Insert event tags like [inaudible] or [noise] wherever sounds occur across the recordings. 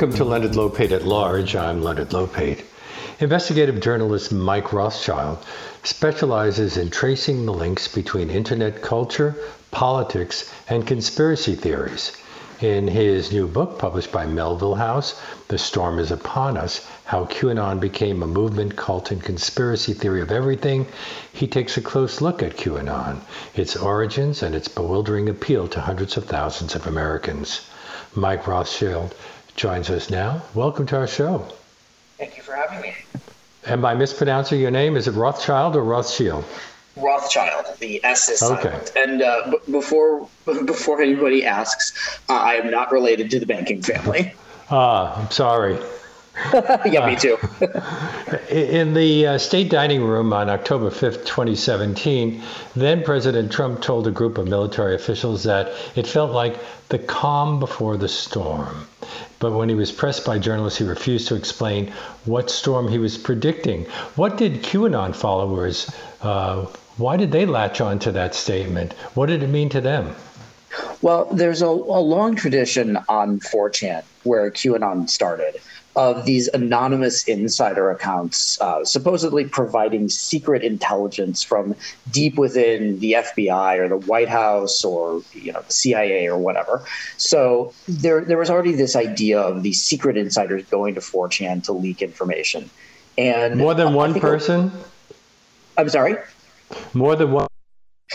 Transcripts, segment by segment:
Welcome to Leonard Lopate at Large. I'm Leonard Lopate. Investigative journalist Mike Rothschild specializes in tracing the links between internet culture, politics, and conspiracy theories. In his new book, published by Melville House, The Storm is Upon Us How QAnon Became a Movement, Cult, and Conspiracy Theory of Everything, he takes a close look at QAnon, its origins, and its bewildering appeal to hundreds of thousands of Americans. Mike Rothschild joins us now. Welcome to our show. Thank you for having me. Am I mispronouncing your name? Is it Rothschild or Rothschild? Rothschild. The S is okay. silent. And uh, b- before [laughs] before anybody asks, uh, I am not related to the banking family. [laughs] Ah, I'm sorry. [laughs] yeah, me too. in the uh, state dining room on October 5th, 2017, then President Trump told a group of military officials that it felt like the calm before the storm. But when he was pressed by journalists, he refused to explain what storm he was predicting. What did QAnon followers, uh, why did they latch on to that statement? What did it mean to them? Well, there's a, a long tradition on 4chan where QAnon started of these anonymous insider accounts uh, supposedly providing secret intelligence from deep within the FBI or the White House or you know the CIA or whatever. So there there was already this idea of these secret insiders going to 4chan to leak information. And more than one person? I'm sorry? More than one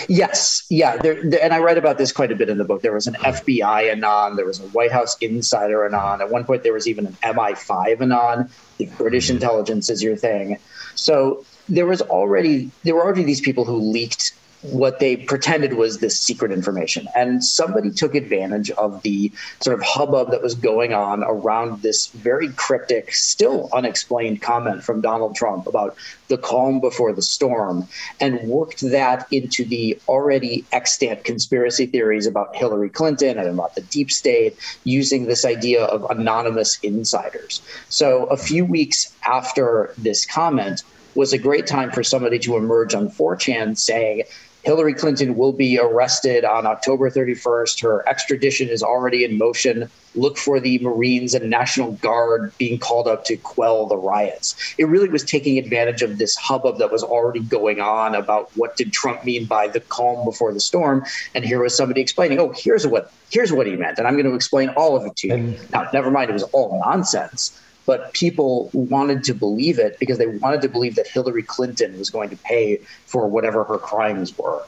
Yes, yeah, there, there, and I write about this quite a bit in the book. There was an FBI anon, there was a White House insider anon. At one point, there was even an MI5 anon. The British mm-hmm. intelligence is your thing. So there was already there were already these people who leaked what they pretended was this secret information. And somebody took advantage of the sort of hubbub that was going on around this very cryptic, still unexplained comment from Donald Trump about the calm before the storm and worked that into the already extant conspiracy theories about Hillary Clinton and about the deep state using this idea of anonymous insiders. So a few weeks after this comment, was a great time for somebody to emerge on 4chan saying, Hillary Clinton will be arrested on October 31st. Her extradition is already in motion. Look for the Marines and National Guard being called up to quell the riots. It really was taking advantage of this hubbub that was already going on about what did Trump mean by the calm before the storm. And here was somebody explaining, oh, here's what here's what he meant, and I'm going to explain all of it to you. And, now, never mind, it was all nonsense but people wanted to believe it because they wanted to believe that Hillary Clinton was going to pay for whatever her crimes were.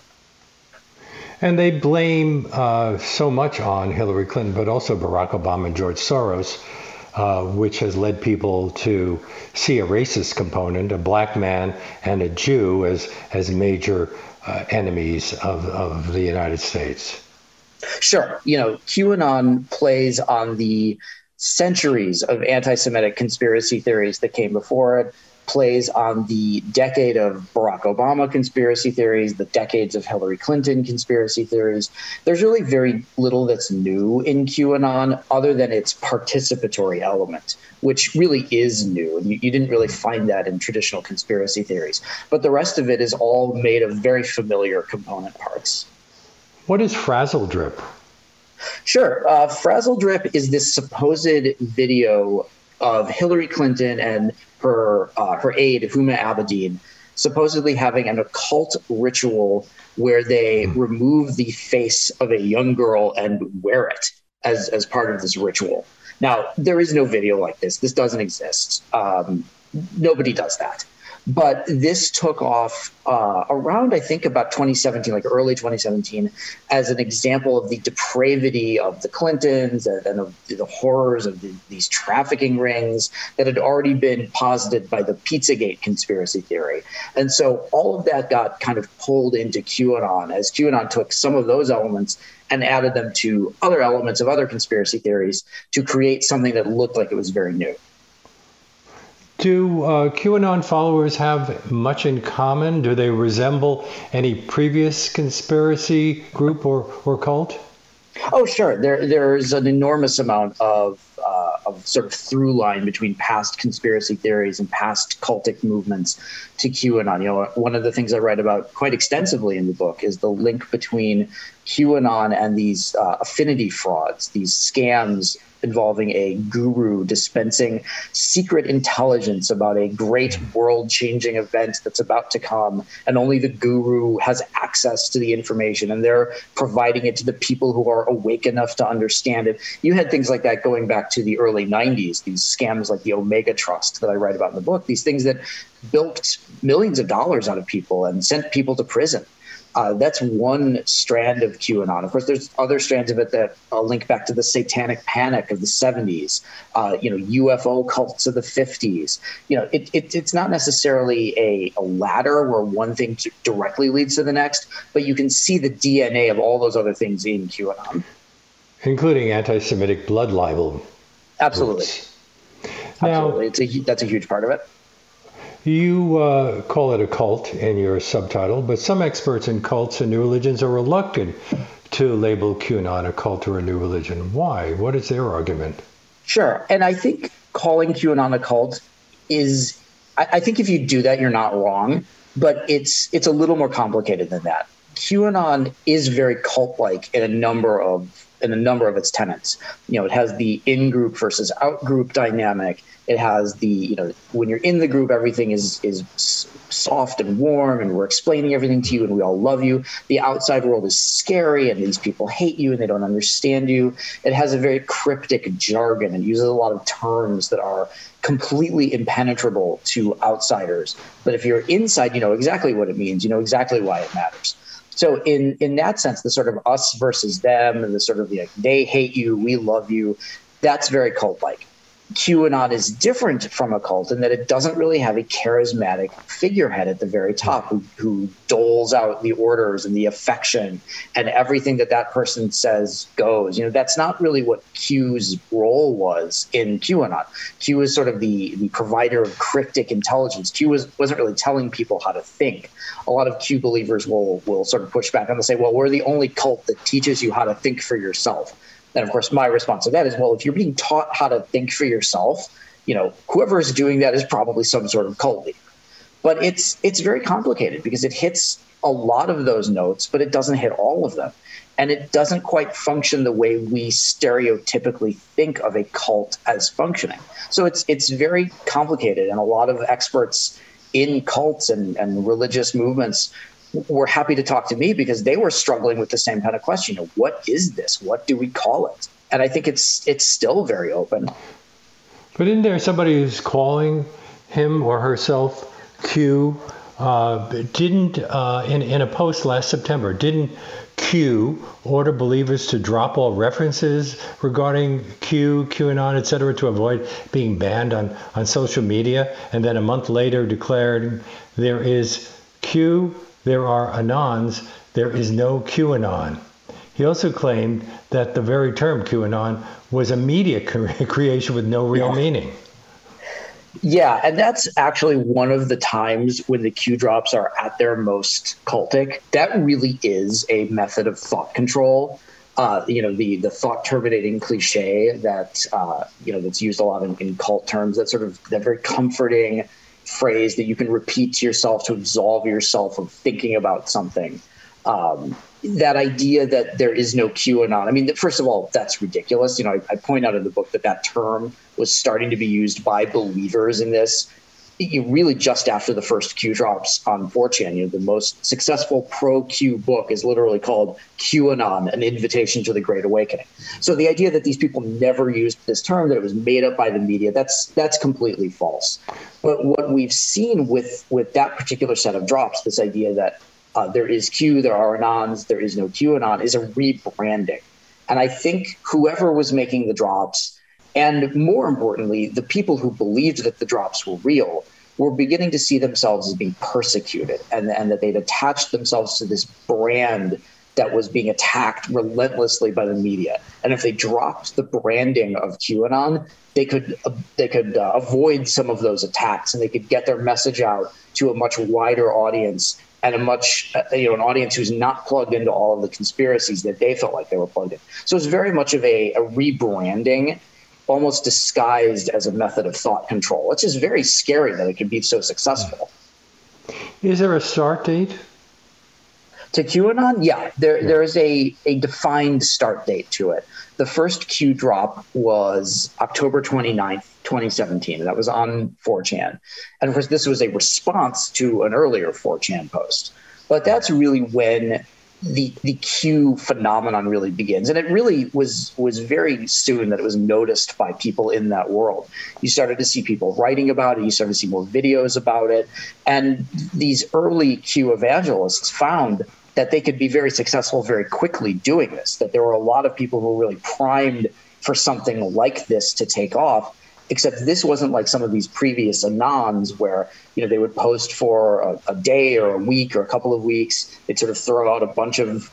And they blame uh, so much on Hillary Clinton, but also Barack Obama and George Soros, uh, which has led people to see a racist component, a black man and a Jew, as, as major uh, enemies of, of the United States. Sure. You know, QAnon plays on the centuries of anti Semitic conspiracy theories that came before it, plays on the decade of Barack Obama conspiracy theories, the decades of Hillary Clinton conspiracy theories. There's really very little that's new in QAnon other than its participatory element, which really is new. And you, you didn't really find that in traditional conspiracy theories. But the rest of it is all made of very familiar component parts. What is frazzle drip? Sure. Uh, Frazzle Drip is this supposed video of Hillary Clinton and her uh, her aide Huma Abedin supposedly having an occult ritual where they mm. remove the face of a young girl and wear it as as part of this ritual. Now there is no video like this. This doesn't exist. Um, nobody does that. But this took off uh, around, I think, about 2017, like early 2017, as an example of the depravity of the Clintons and, and of the horrors of the, these trafficking rings that had already been posited by the Pizzagate conspiracy theory. And so all of that got kind of pulled into QAnon as QAnon took some of those elements and added them to other elements of other conspiracy theories to create something that looked like it was very new. Do uh, QAnon followers have much in common? Do they resemble any previous conspiracy group or, or cult? Oh, sure. There, there's an enormous amount of, uh, of sort of through line between past conspiracy theories and past cultic movements to QAnon. You know, one of the things I write about quite extensively in the book is the link between QAnon and these uh, affinity frauds, these scams involving a guru dispensing secret intelligence about a great hmm. world changing event that's about to come. And only the guru has access to the information and they're providing it to the people who are awake enough to understand it. You had things like that going back to the early 90s, these scams like the Omega Trust that I write about in the book, these things that bilked millions of dollars out of people and sent people to prison. Uh, that's one strand of QAnon. Of course, there's other strands of it that uh, link back to the satanic panic of the 70s, uh, you know, UFO cults of the 50s. You know, it, it, it's not necessarily a, a ladder where one thing directly leads to the next, but you can see the DNA of all those other things in QAnon. Including anti Semitic blood libel. Absolutely. Now, Absolutely. It's a, that's a huge part of it. You uh, call it a cult in your subtitle, but some experts in cults and new religions are reluctant to label QAnon a cult or a new religion. Why? What is their argument? Sure. And I think calling QAnon a cult is, I, I think if you do that, you're not wrong, but it's it's a little more complicated than that. QAnon is very cult-like in a number of in a number of its tenants. You know, it has the in-group versus out-group dynamic. It has the you know when you're in the group, everything is is soft and warm, and we're explaining everything to you, and we all love you. The outside world is scary, and these people hate you, and they don't understand you. It has a very cryptic jargon and uses a lot of terms that are completely impenetrable to outsiders. But if you're inside, you know exactly what it means. You know exactly why it matters. So in in that sense, the sort of us versus them, and the sort of like they hate you, we love you, that's very cult like. QAnon is different from a cult in that it doesn't really have a charismatic figurehead at the very top who, who doles out the orders and the affection and everything that that person says goes. You know, that's not really what Q's role was in QAnon. Q is sort of the, the provider of cryptic intelligence. Q was, wasn't really telling people how to think. A lot of Q believers will, will sort of push back and they'll say, well, we're the only cult that teaches you how to think for yourself and of course, my response to that is, well, if you're being taught how to think for yourself, you know, whoever is doing that is probably some sort of cult leader. But it's it's very complicated because it hits a lot of those notes, but it doesn't hit all of them. And it doesn't quite function the way we stereotypically think of a cult as functioning. So it's it's very complicated, and a lot of experts in cults and, and religious movements were happy to talk to me because they were struggling with the same kind of question. You know, what is this? What do we call it? And I think it's it's still very open. But isn't there somebody who's calling him or herself Q? Uh, didn't uh, in in a post last September didn't Q order believers to drop all references regarding Q, QAnon, etc., to avoid being banned on, on social media, and then a month later declared there is Q there are Anons, there is no QAnon. He also claimed that the very term QAnon was a media [laughs] creation with no real yeah. meaning. Yeah, and that's actually one of the times when the Q drops are at their most cultic. That really is a method of thought control. Uh, you know, the the thought terminating cliche that uh, you know that's used a lot in, in cult terms. That sort of that very comforting phrase that you can repeat to yourself to absolve yourself of thinking about something. Um, that idea that there is no QAnon. I mean, first of all, that's ridiculous. You know, I, I, point out in the book that that term was starting to be used by believers in this really just after the first Q drops on 4chan, you know, the most successful pro Q book is literally called QAnon, an invitation to the Great Awakening. So the idea that these people never used this term, that it was made up by the media, that's that's completely false. But what we've seen with with that particular set of drops, this idea that uh, there is Q, there are Anons, there is no QAnon, is a rebranding. And I think whoever was making the drops and more importantly, the people who believed that the drops were real were beginning to see themselves as being persecuted and, and that they'd attached themselves to this brand that was being attacked relentlessly by the media. And if they dropped the branding of QAnon, they could uh, they could uh, avoid some of those attacks and they could get their message out to a much wider audience and a much uh, you know an audience who's not plugged into all of the conspiracies that they felt like they were plugged in. So it's very much of a, a rebranding almost disguised as a method of thought control. It's just very scary that it can be so successful. Is there a start date? To QAnon, yeah, there yeah. there is a a defined start date to it. The first Q drop was October 29th, 2017. That was on 4chan. And of course, this was a response to an earlier 4chan post. But that's really when the the Q phenomenon really begins, and it really was was very soon that it was noticed by people in that world. You started to see people writing about it. You started to see more videos about it, and these early Q evangelists found that they could be very successful very quickly doing this. That there were a lot of people who were really primed for something like this to take off, except this wasn't like some of these previous anons where you know they would post for a, a, day or a week or a couple of weeks. They'd sort of throw out a bunch of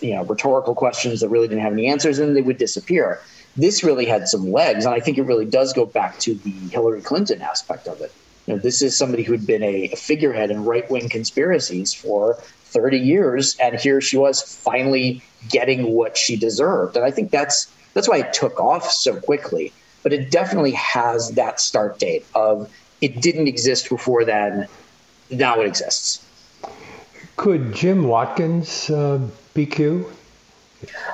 you know rhetorical questions that really didn't have any answers and they would disappear. This really had some legs and i think it really does go back to the hillary clinton aspect of it. You know this is somebody who'd been a, a figurehead in right-wing conspiracies for 30 years and here she was finally getting what she deserved. And i think that's that's why it took off so quickly but it definitely has that start date of it didn't exist before then. Now it exists. Could Jim Watkins uh, be Q?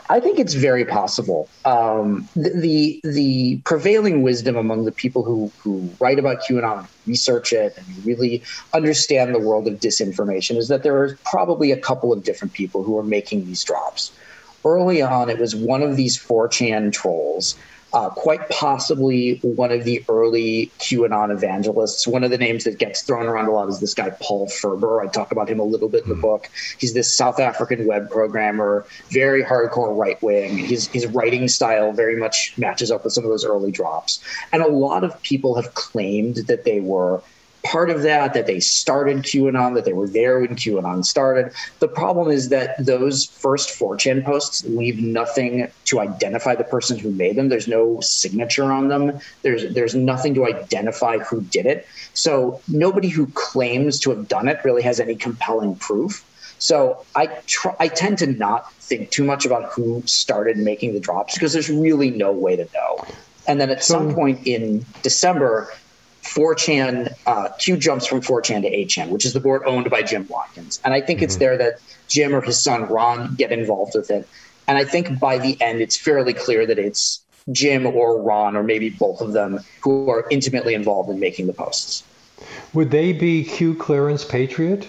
I think it's very possible. Um, the, the, the prevailing wisdom among the people who who write about QAnon, research it, and really understand the world of disinformation is that there are probably a couple of different people who are making these drops. Early on, it was one of these 4chan trolls uh, quite possibly one of the early QAnon evangelists. One of the names that gets thrown around a lot is this guy, Paul Furber. I talk about him a little bit in the hmm. book. He's this South African web programmer, very hardcore right wing. His, his writing style very much matches up with some of those early drops. And a lot of people have claimed that they were part of that, that they started QAnon, that they were there when QAnon started. The problem is that those first 4chan posts leave nothing to identify the person who made them. There's no signature on them. There's there's nothing to identify who did it. So nobody who claims to have done it really has any compelling proof. So I tr- I tend to not think too much about who started making the drops because there's really no way to know. And then at some point in December, 4chan, uh, Q jumps from 4chan to 8chan, which is the board owned by Jim Watkins. And I think mm-hmm. it's there that Jim or his son Ron get involved with it. And I think by the end, it's fairly clear that it's Jim or Ron, or maybe both of them, who are intimately involved in making the posts. Would they be Q clearance patriot?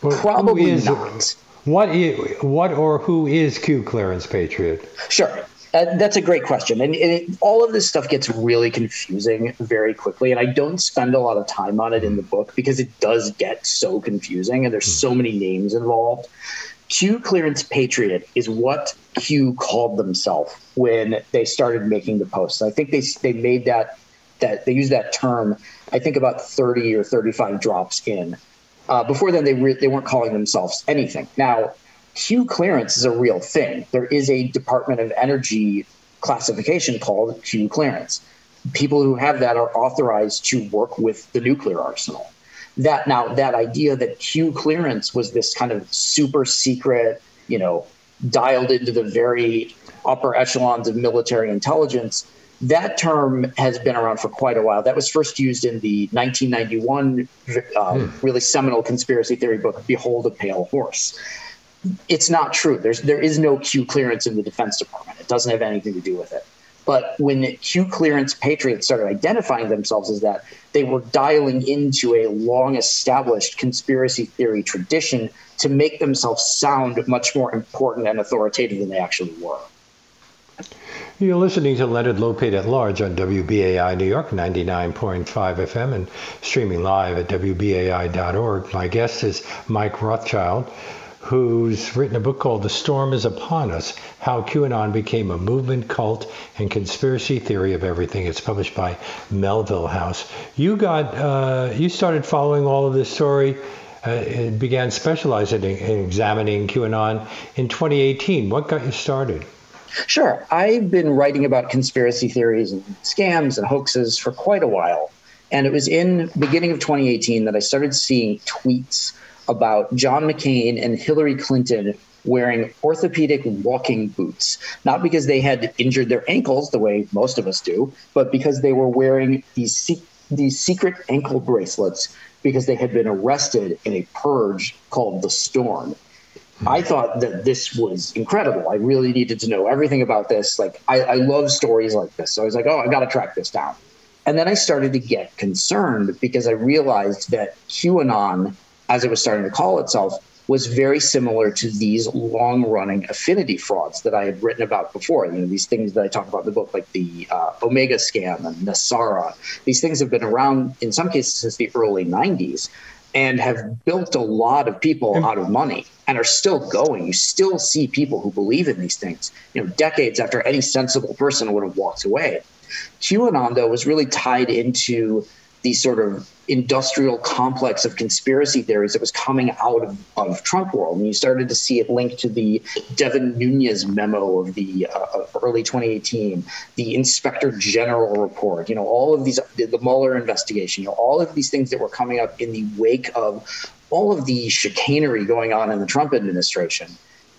Probably not. What is, what or who is Q clearance patriot? Sure. Uh, that's a great question. And, and it, all of this stuff gets really confusing very quickly. And I don't spend a lot of time on it in the book because it does get so confusing and there's so many names involved. Q Clearance Patriot is what Q called themselves when they started making the posts. I think they, they made that, that they used that term, I think about 30 or 35 drops in. Uh, before then, they, re- they weren't calling themselves anything. Now, Q clearance is a real thing. There is a Department of Energy classification called Q clearance. People who have that are authorized to work with the nuclear arsenal. That now that idea that Q clearance was this kind of super secret, you know, dialed into the very upper echelons of military intelligence, that term has been around for quite a while. That was first used in the 1991 um, hmm. really seminal conspiracy theory book, Behold a Pale Horse it's not true. There's there is no Q clearance in the Defense Department. It doesn't have anything to do with it. But when Q clearance patriots started identifying themselves as that, they were dialing into a long established conspiracy theory tradition to make themselves sound much more important and authoritative than they actually were. You're listening to Leonard Lopate at Large on WBAI New York 99.5 FM and streaming live at WBAI.org. My guest is Mike Rothschild who's written a book called The Storm is Upon Us How QAnon Became a Movement, Cult, and Conspiracy Theory of Everything. It's published by Melville House. You got, uh, you started following all of this story. Uh, began specializing in, in examining QAnon in 2018. What got you started? Sure. I've been writing about conspiracy theories and scams and hoaxes for quite a while. And it was in beginning of 2018 that I started seeing tweets about John McCain and Hillary Clinton wearing orthopedic walking boots, not because they had injured their ankles the way most of us do, but because they were wearing these se- these secret ankle bracelets because they had been arrested in a purge called the Storm. Hmm. I thought that this was incredible. I really needed to know everything about this. Like, I, I love stories like this. So I was like, oh, I got to track this down. And then I started to get concerned because I realized that QAnon, as it was starting to call itself, was very similar to these long running affinity frauds that I had written about before. You know, these things that I talk about in the book, like the uh, Omega scam and NESARA, these things have been around in some cases since the early 90s and have built a lot of people out of money and are still going. You still see people who believe in these things, you know, decades after any sensible person would have walked away. QAnon, though, was really tied into the sort of industrial complex of conspiracy theories that was coming out of, of Trump world. And you started to see it linked to the Devin Nunes memo of the uh, early 2018, the Inspector General report, you know, all of these, the Mueller investigation, you know, all of these things that were coming up in the wake of all of the chicanery going on in the Trump administration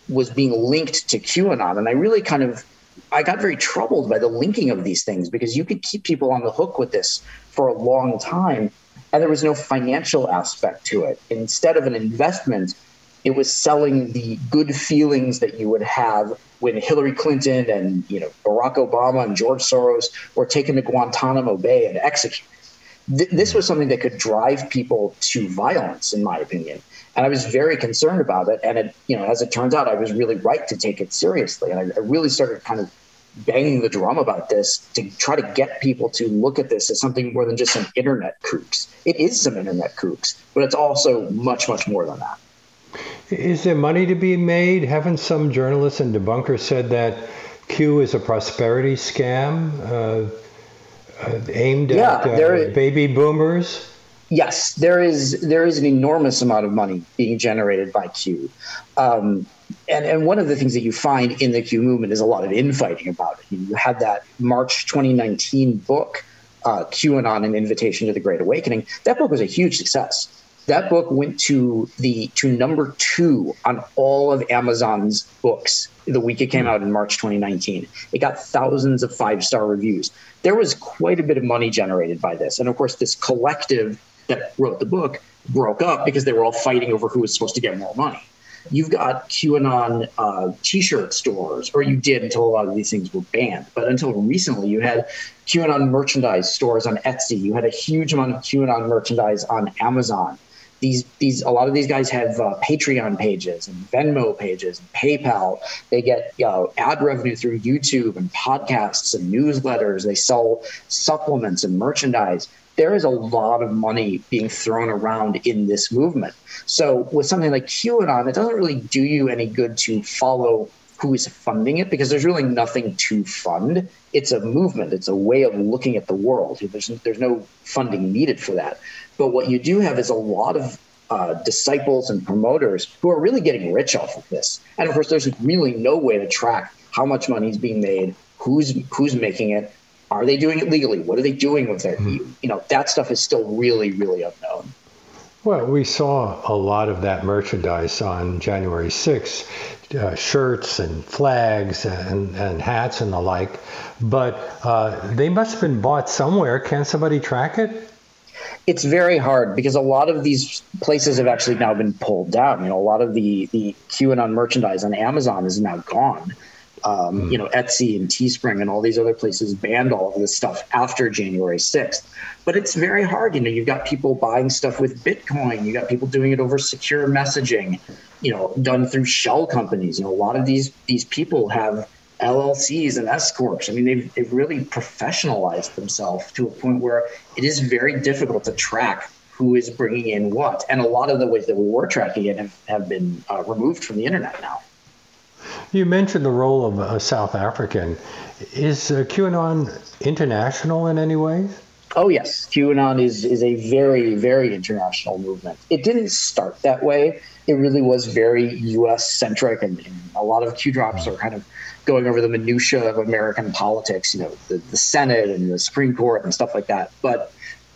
was being linked to QAnon. And I really kind of I got very troubled by the linking of these things because you could keep people on the hook with this for a long time and there was no financial aspect to it. Instead of an investment, it was selling the good feelings that you would have when Hillary Clinton and you know Barack Obama and George Soros were taken to Guantanamo Bay and executed. Th- this was something that could drive people to violence, in my opinion. And I was very concerned about it. And it, you know, as it turns out, I was really right to take it seriously. And I, I really started kind of banging the drum about this to try to get people to look at this as something more than just some internet kooks. It is some internet kooks, but it's also much, much more than that. Is there money to be made? Haven't some journalists and debunkers said that Q is a prosperity scam uh, uh, aimed yeah, at uh, baby boomers? Yes, there is there is an enormous amount of money being generated by Q. Um, and, and one of the things that you find in the Q movement is a lot of infighting about it. You had that March 2019 book, uh, QAnon: An Invitation to the Great Awakening. That book was a huge success. That book went to the to number two on all of Amazon's books the week it came out in March 2019. It got thousands of five star reviews. There was quite a bit of money generated by this, and of course, this collective that wrote the book broke up because they were all fighting over who was supposed to get more money you've got QAnon uh, t-shirt stores, or you did until a lot of these things were banned. But until recently, you had QAnon merchandise stores on Etsy. You had a huge amount of QAnon merchandise on Amazon. These these a lot of these guys have uh, Patreon pages and Venmo pages and PayPal. They get ad revenue through YouTube and podcasts and newsletters. They sell supplements and merchandise there is a lot of money being thrown around in this movement. So with something like QAnon, it doesn't really do you any good to follow who is funding it because there's really nothing to fund. It's a movement. It's a way of looking at the world. There's there's no funding needed for that. But what you do have is a lot of uh, disciples and promoters who are really getting rich off of this. And of course, there's really no way to track how much money is being made, who's who's making it, are they doing it legally? What are they doing with it? Mm-hmm. You know, that stuff is still really, really unknown. Well, we saw a lot of that merchandise on January 6th, uh, shirts and flags and, and hats and the like, but uh, they must have been bought somewhere. Can somebody track it? It's very hard because a lot of these places have actually now been pulled down. You know, a lot of the the QAnon merchandise on Amazon is now gone. Um, mm. You know, Etsy and Teespring and all these other places banned all of this stuff after January 6th. But it's very hard. You know, you've got people buying stuff with Bitcoin. You got people doing it over secure messaging. You know, done through shell companies. You know, a lot of these these people have LLCs and S corps. I mean, they've they've really professionalized themselves to a point where it is very difficult to track who is bringing in what. And a lot of the ways that we were tracking it have, have been uh, removed from the internet now. You mentioned the role of a South African. Is uh, QAnon international in any way? Oh yes, QAnon is is a very very international movement. It didn't start that way. It really was very U.S. centric, and, and a lot of Q drops are kind of going over the minutia of American politics. You know, the, the Senate and the Supreme Court and stuff like that. But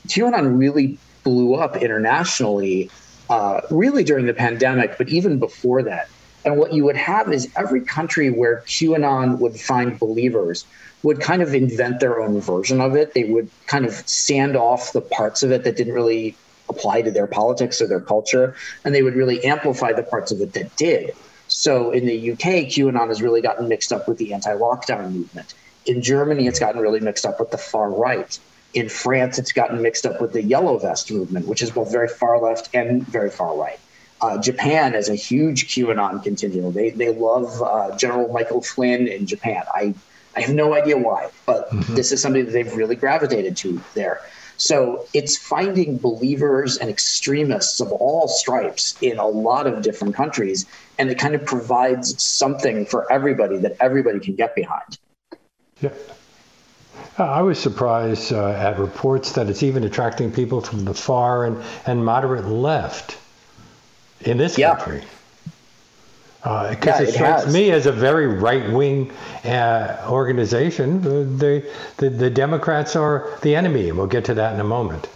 QAnon really blew up internationally, uh, really during the pandemic, but even before that. And what you would have is every country where QAnon would find believers would kind of invent their own version of it. They would kind of sand off the parts of it that didn't really apply to their politics or their culture, and they would really amplify the parts of it that did. So in the UK, QAnon has really gotten mixed up with the anti lockdown movement. In Germany, it's gotten really mixed up with the far right. In France, it's gotten mixed up with the yellow vest movement, which is both very far left and very far right. Uh, Japan has a huge QAnon contingent. They, they love uh, General Michael Flynn in Japan. I, I have no idea why, but mm-hmm. this is something that they've really gravitated to there. So it's finding believers and extremists of all stripes in a lot of different countries, and it kind of provides something for everybody that everybody can get behind. Yeah. Uh, I was surprised uh, at reports that it's even attracting people from the far and, and moderate left in this yeah. country. Because uh, yeah, it, it strikes has. me as a very right wing uh, organization. The, the, the Democrats are the enemy, and we'll get to that in a moment.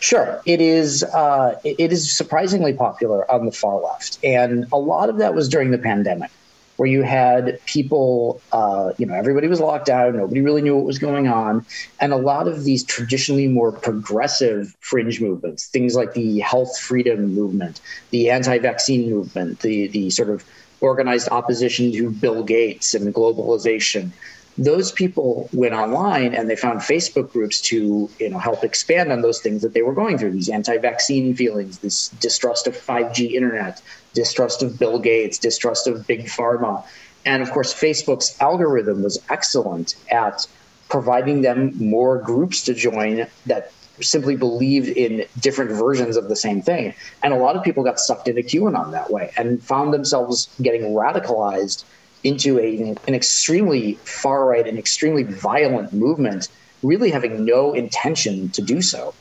Sure, it is. Uh, it is surprisingly popular on the far left, and a lot of that was during the pandemic where you had people, uh, you know, everybody was locked down, nobody really knew what was going on. And a lot of these traditionally more progressive fringe movements, things like the health freedom movement, the anti vaccine movement, the, the sort of organized opposition to Bill Gates and globalization, those people went online and they found Facebook groups to you know help expand on those things that they were going through these anti-vaccine feelings, this distrust of 5G internet, distrust of Bill Gates, distrust of big pharma, and of course Facebook's algorithm was excellent at providing them more groups to join that simply believed in different versions of the same thing. And a lot of people got sucked into QAnon that way and found themselves getting radicalized into a, an extremely far right and extremely violent movement, really having no intention to do so.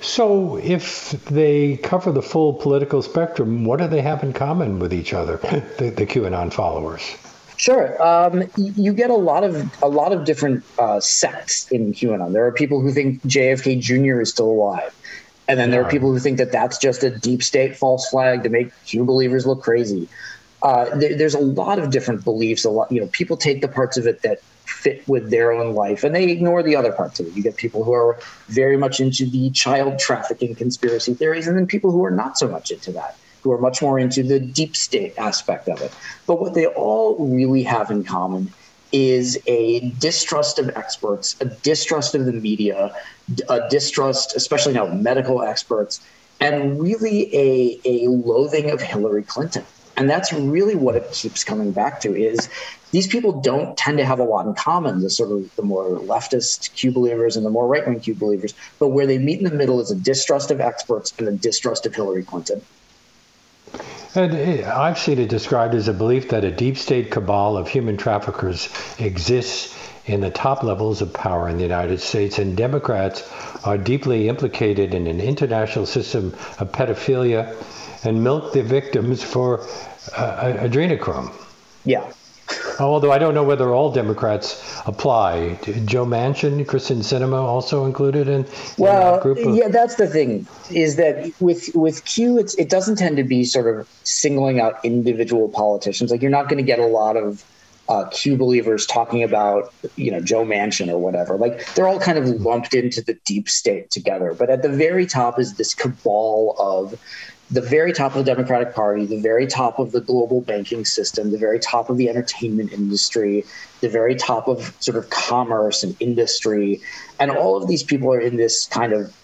So, if they cover the full political spectrum, what do they have in common with each other, [laughs] the, the QAnon followers? Sure, um, you get a lot of a lot of different uh, sects in QAnon. There are people who think JFK Jr. is still alive, and then there are people who think that that's just a deep state false flag to make Q believers look crazy uh, there, there's a lot of different beliefs. A lot, you know, people take the parts of it that fit with their own life, and they ignore the other parts of it. You get people who are very much into the child trafficking conspiracy theories, and then people who are not so much into that, who are much more into the deep state aspect of it. But what they all really have in common is a distrust of experts, a distrust of the media, a distrust, especially now medical experts, and really a, a loathing of Hillary Clinton. And that's really what it keeps coming back to is these people don't tend to have a lot in common, the sort of the more leftist Q believers and the more right wing Q believers. But where they meet in the middle is a distrust of experts and a distrust of Hillary Clinton. And eh, I've seen it described as a belief that a deep state cabal of human traffickers exists in the top levels of power in the United States, and Democrats are deeply implicated in an international system of pedophilia and milk the victims for uh, adrenochrome. Yeah. Although I don't know whether all Democrats apply. Joe Manchin, Kyrsten Sinema also included in, in well, that group? Of- yeah, that's the thing is that with with Q, it's, it doesn't tend to be sort of singling out individual politicians. Like you're not going to get a lot of uh, Q believers talking about, you know, Joe Manchin or whatever. Like they're all kind of lumped into the deep state together. But at the very top is this cabal of the very top of the Democratic Party, the very top of the global banking system, the very top of the entertainment industry, the very top of sort of commerce and industry. And all of these people are in this kind of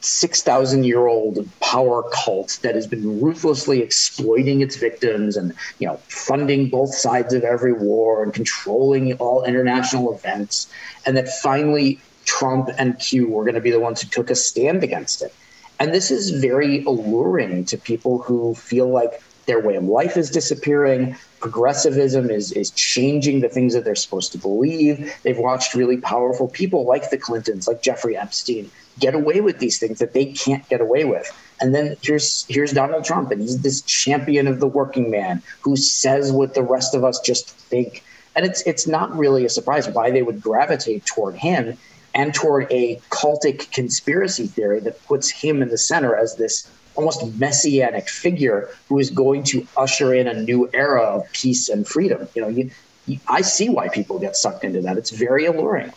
6,000 year old power cult that has been ruthlessly exploiting its victims and, you know, funding both sides of every war and controlling all international events. And that finally Trump and Q were going to be the ones who took a stand against it. And this is very alluring to people who feel like their way of life is disappearing. Progressivism is, is changing the things that they're supposed to believe. They've watched really powerful people like the Clintons, like Jeffrey Epstein, get away with these things that they can't get away with. And then here's here's Donald Trump, and he's this champion of the working man who says what the rest of us just think. And it's it's not really a surprise why they would gravitate toward him and toward a cultic conspiracy theory that puts him in the center as this almost messianic figure who is going to usher in a new era of peace and freedom. You know, you, you, I see why people get sucked into that. It's very alluring.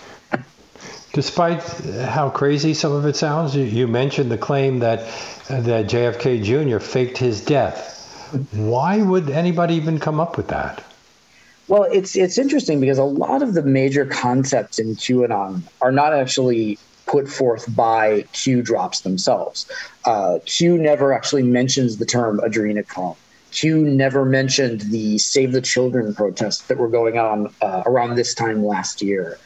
Despite how crazy some of it sounds, you, mentioned the claim that that JFK Jr. faked his death. Why would anybody even come up with that? Well, it's it's interesting because a lot of the major concepts in QAnon are not actually put forth by Q drops themselves. Uh, Q never actually mentions the term adrenochrome. Q never mentioned the Save the Children protests that were going on uh, around this time last year.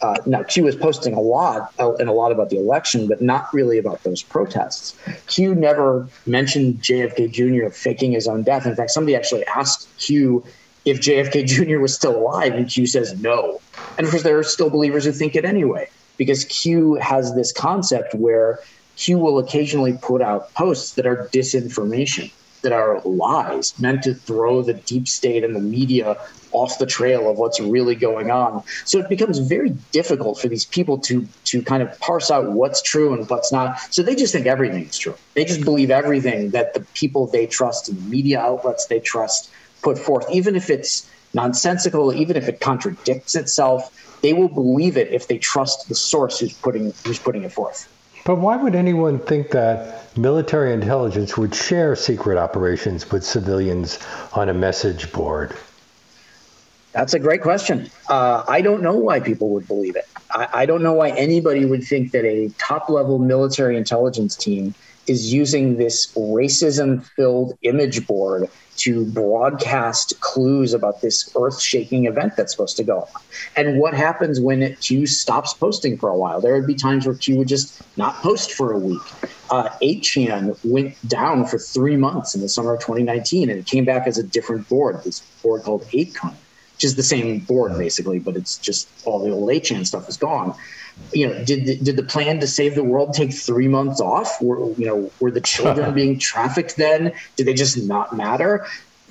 Uh, now, Q was posting a lot uh, and a lot about the election, but not really about those protests. Q never mentioned JFK Jr. faking his own death. In fact, somebody actually asked Q if JFK Jr. was still alive, and Q says no. And of course, there are still believers who think it anyway, because Q has this concept where Q will occasionally put out posts that are disinformation that are lies meant to throw the deep state and the media off the trail of what's really going on. So it becomes very difficult for these people to to kind of parse out what's true and what's not. So they just think everything's true. They just believe everything that the people they trust and the media outlets they trust put forth, even if it's nonsensical, even if it contradicts itself. They will believe it if they trust the source who's putting who's putting it forth. But why would anyone think that military intelligence would share secret operations with civilians on a message board? That's a great question. Uh, I don't know why people would believe it. I, I don't know why anybody would think that a top level military intelligence team is using this racism filled image board to broadcast clues about this earth shaking event that's supposed to go on. And what happens when it, Q stops posting for a while? There would be times where Q would just not post for a week. Uh, 8chan went down for three months in the summer of 2019 and it came back as a different board, this board called 8kun, which is the same board basically, but it's just all the old 8chan stuff is gone you know, did the, did the plan to save the world take three months off? Were you know, were the children [laughs] being trafficked then? Did they just not matter?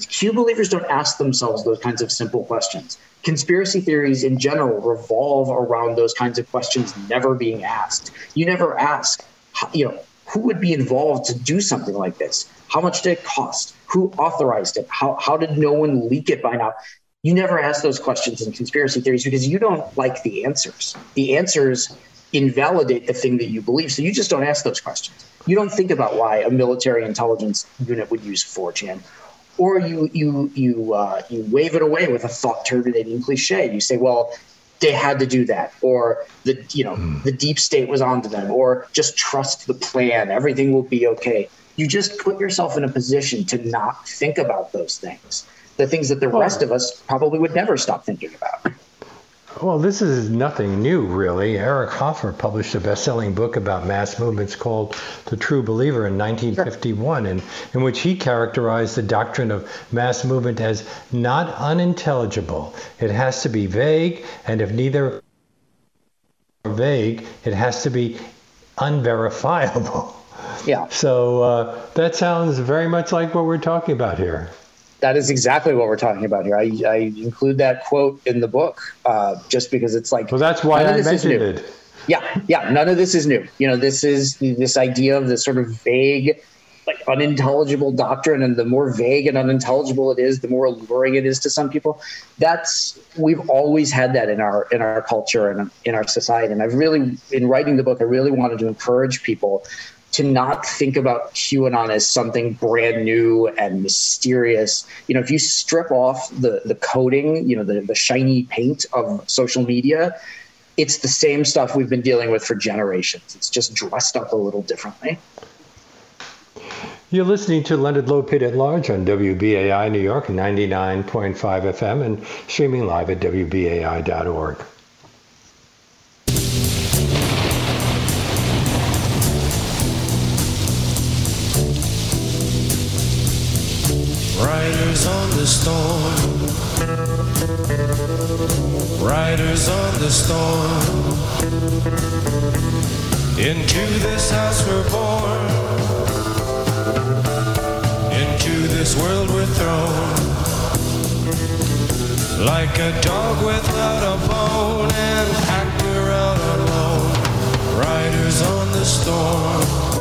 Q believers don't ask themselves those kinds of simple questions. Conspiracy theories in general revolve around those kinds of questions never being asked. You never ask, you know, who would be involved to do something like this? How much did it cost? Who authorized it? How, how did no one leak it by now? You never ask those questions in conspiracy theories because you don't like the answers. The answers invalidate the thing that you believe. So you just don't ask those questions. You don't think about why a military intelligence unit would use 4chan. Or you you you uh, you wave it away with a thought terminating cliche. You say, well, they had to do that, or the you know mm. the deep state was onto them, or just trust the plan. Everything will be okay. You just put yourself in a position to not think about those things the things that the well, rest of us probably would never stop thinking about. Well, this is nothing new, really. Eric Hoffer published a best-selling book about mass movements called The True Believer in 1951, sure. in, in which he characterized the doctrine of mass movement as not unintelligible. It has to be vague, and if neither vague, it has to be unverifiable. Yeah. So uh, that sounds very much like what we're talking about here that is exactly what we're talking about here. I, I include that quote in the book uh, just because it's like. Well, that's why I mentioned it. Yeah, yeah. None of this is new. You know, this is this idea of this sort of vague, like unintelligible doctrine, and the more vague and unintelligible it is, the more alluring it is to some people. That's we've always had that in our in our culture and in our society. And I've really, in writing the book, I really wanted to encourage people to not think about QAnon as something brand new and mysterious. You know, if you strip off the the coating, you know, the, the shiny paint of social media, it's the same stuff we've been dealing with for generations. It's just dressed up a little differently. You're listening to Leonard Lopate at Large on WBAI New York 99.5 FM and streaming live at WBAI.org. Riders on the storm. Riders on the storm. Into this house we're born. Into this world we're thrown. Like a dog without a bone, and actor out alone. Riders on the storm.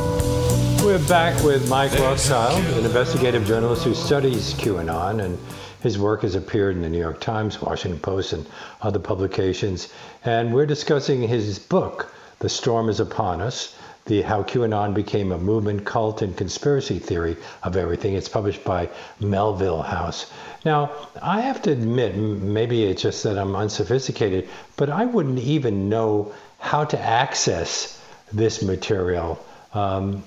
We're back with Mike Rothschild, an investigative journalist who studies QAnon, and his work has appeared in the New York Times, Washington Post, and other publications. And we're discussing his book, The Storm is Upon Us the How QAnon Became a Movement, Cult, and Conspiracy Theory of Everything. It's published by Melville House. Now, I have to admit, maybe it's just that I'm unsophisticated, but I wouldn't even know how to access this material. Um,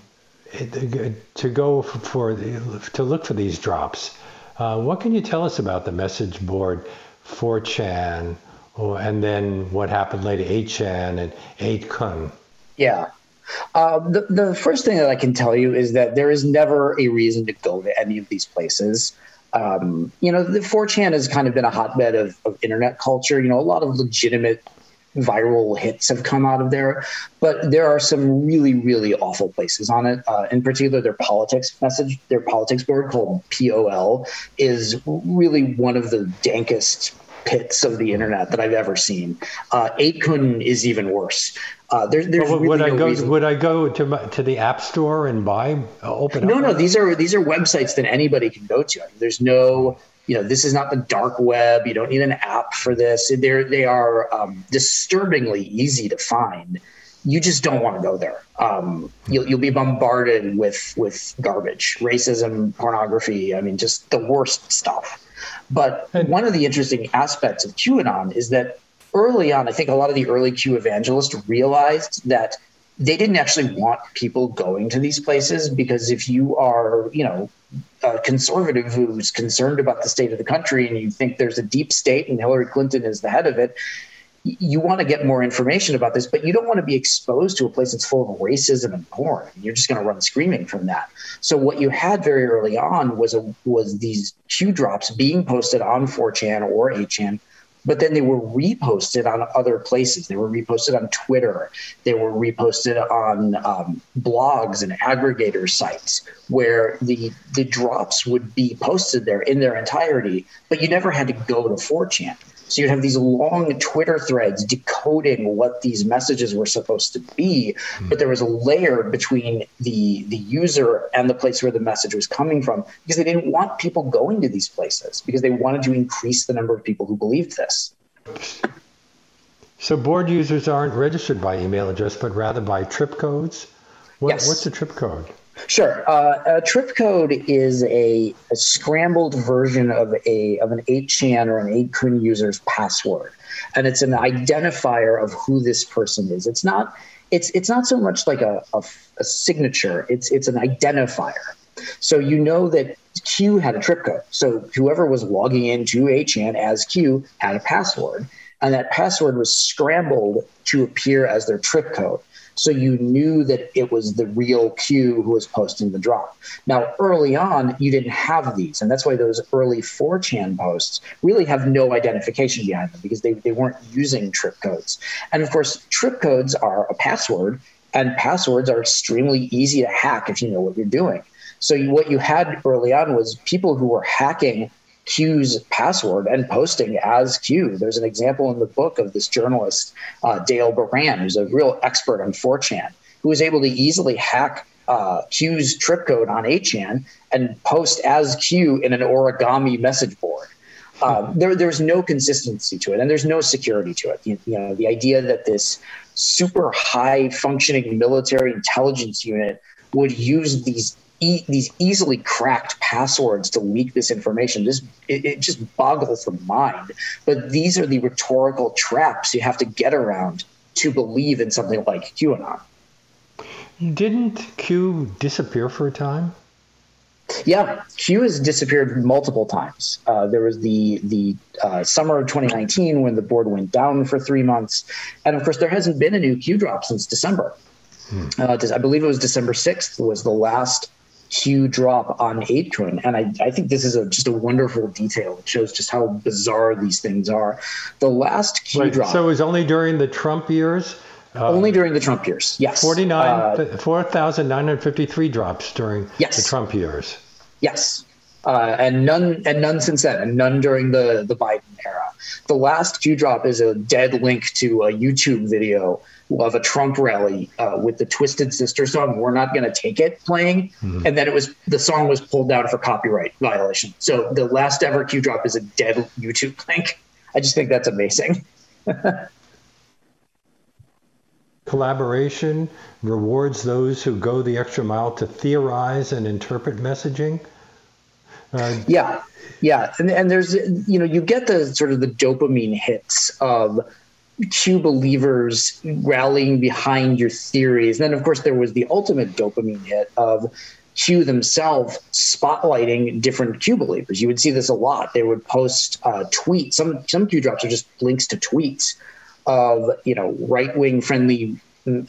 to go for, to look for these drops. Uh, what can you tell us about the message board 4chan, or, and then what happened later, 8chan and 8kun? Yeah. Uh, the, the first thing that I can tell you is that there is never a reason to go to any of these places. Um, you know, the 4chan has kind of been a hotbed of, of internet culture. You know, a lot of legitimate viral hits have come out of there, but there are some really, really awful places on it. Uh, in particular, their politics message, their politics board called POL, is really one of the dankest pits of the internet that I've ever seen. Uh, 8kun is even worse. Uh, there, there's would, really I no go? reason. Would I go to to the app store and buy uh, open? No, up no. These are these are websites that anybody can go to. I mean, there's no, you know, this is not the dark web. You don't need an app for this. They're they are um, disturbingly easy to find. You just don't want to go there. Um, you'll you'll be bombarded with with garbage, racism, pornography. I mean, just the worst stuff. But one of the interesting aspects of QAnon is that early on, I think a lot of the early Q evangelists realized that they didn't actually want people going to these places because if you are, you know, a conservative who's concerned about the state of the country and you think there's a deep state and Hillary Clinton is the head of it, you want to get more information about this, but you don't want to be exposed to a place that's full of racism and porn. You're just going to run screaming from that. So what you had very early on was a was these Q drops being posted on 4chan or 8chan, but then they were reposted on other places. They were reposted on Twitter. They were reposted on um, blogs and aggregator sites where the the drops would be posted there in their entirety, but you never had to go to 4chan. So you'd have these long Twitter threads decoding what these messages were supposed to be, hmm. but there was a layer between the the user and the place where the message was coming from because they didn't want people going to these places because they wanted to increase the number of people who believed this. So board users aren't registered by email address, but rather by trip codes. What, Yes. What's a trip code? Sure. Uh, a trip code is a, a scrambled version of a of an 8chan or an 8kun user's password, and it's an identifier of who this person is. It's not. It's it's not so much like a, a, a signature. It's it's an identifier. So you know that Q had a trip code. So whoever was logging into 8chan as Q had a password, and that password was scrambled to appear as their trip code. So you knew that it was the real Q who was posting the drop. Now, early on, you didn't have these. And that's why those early 4chan posts really have no identification behind them because they, they weren't using trip codes. And of course, trip codes are a password, and passwords are extremely easy to hack if you know what you're doing. So you, what you had early on was people who were hacking Q's password and posting as Q. There's an example in the book of this journalist, uh, Dale Beran, who's a real expert on 4chan, who was able to easily hack uh, Q's trip code on 8chan and post as Q in an origami message board. Um, there, there's no consistency to it, and there's no security to it. You, you know, the idea that this super high functioning military intelligence unit would use these e- these easily cracked passwords to leak this information. This it, it just boggles the mind. But these are the rhetorical traps you have to get around to believe in something like QAnon. Didn't Q disappear for a time? Yeah, Q has disappeared multiple times. Uh, there was the the uh, summer of 2019 when the board went down for three months, and of course there hasn't been a new Q drop since December. Uh, I believe it was December 6th was the last Q drop on 8kun, and I, I think this is a, just a wonderful detail. It shows just how bizarre these things are. The last Q Right, drop So it was only during the Trump years? Uh, only during the Trump years. Yes, 49, Uh, 4,953 drops during Yes. the Trump years. Yes, uh, and none and none since then, and none during the the Biden era. The last Q drop is a dead link to a YouTube video of a Trump rally uh, with the Twisted Sister song "We're Not Gonna Take It" playing, and then it was the song was pulled down for copyright violation. So the last ever Q drop is a dead YouTube link. I just think that's amazing. [laughs] collaboration rewards those who go the extra mile to theorize and interpret messaging? Uh, yeah, yeah, and, and there's you know you get the sort of the dopamine hits of Q believers rallying behind your theories. And then, of course, there was the ultimate dopamine hit of Q themselves spotlighting different Q believers. You would see this a lot. They would post uh, tweets. Some some Q drops are just links to tweets of you know right wing friendly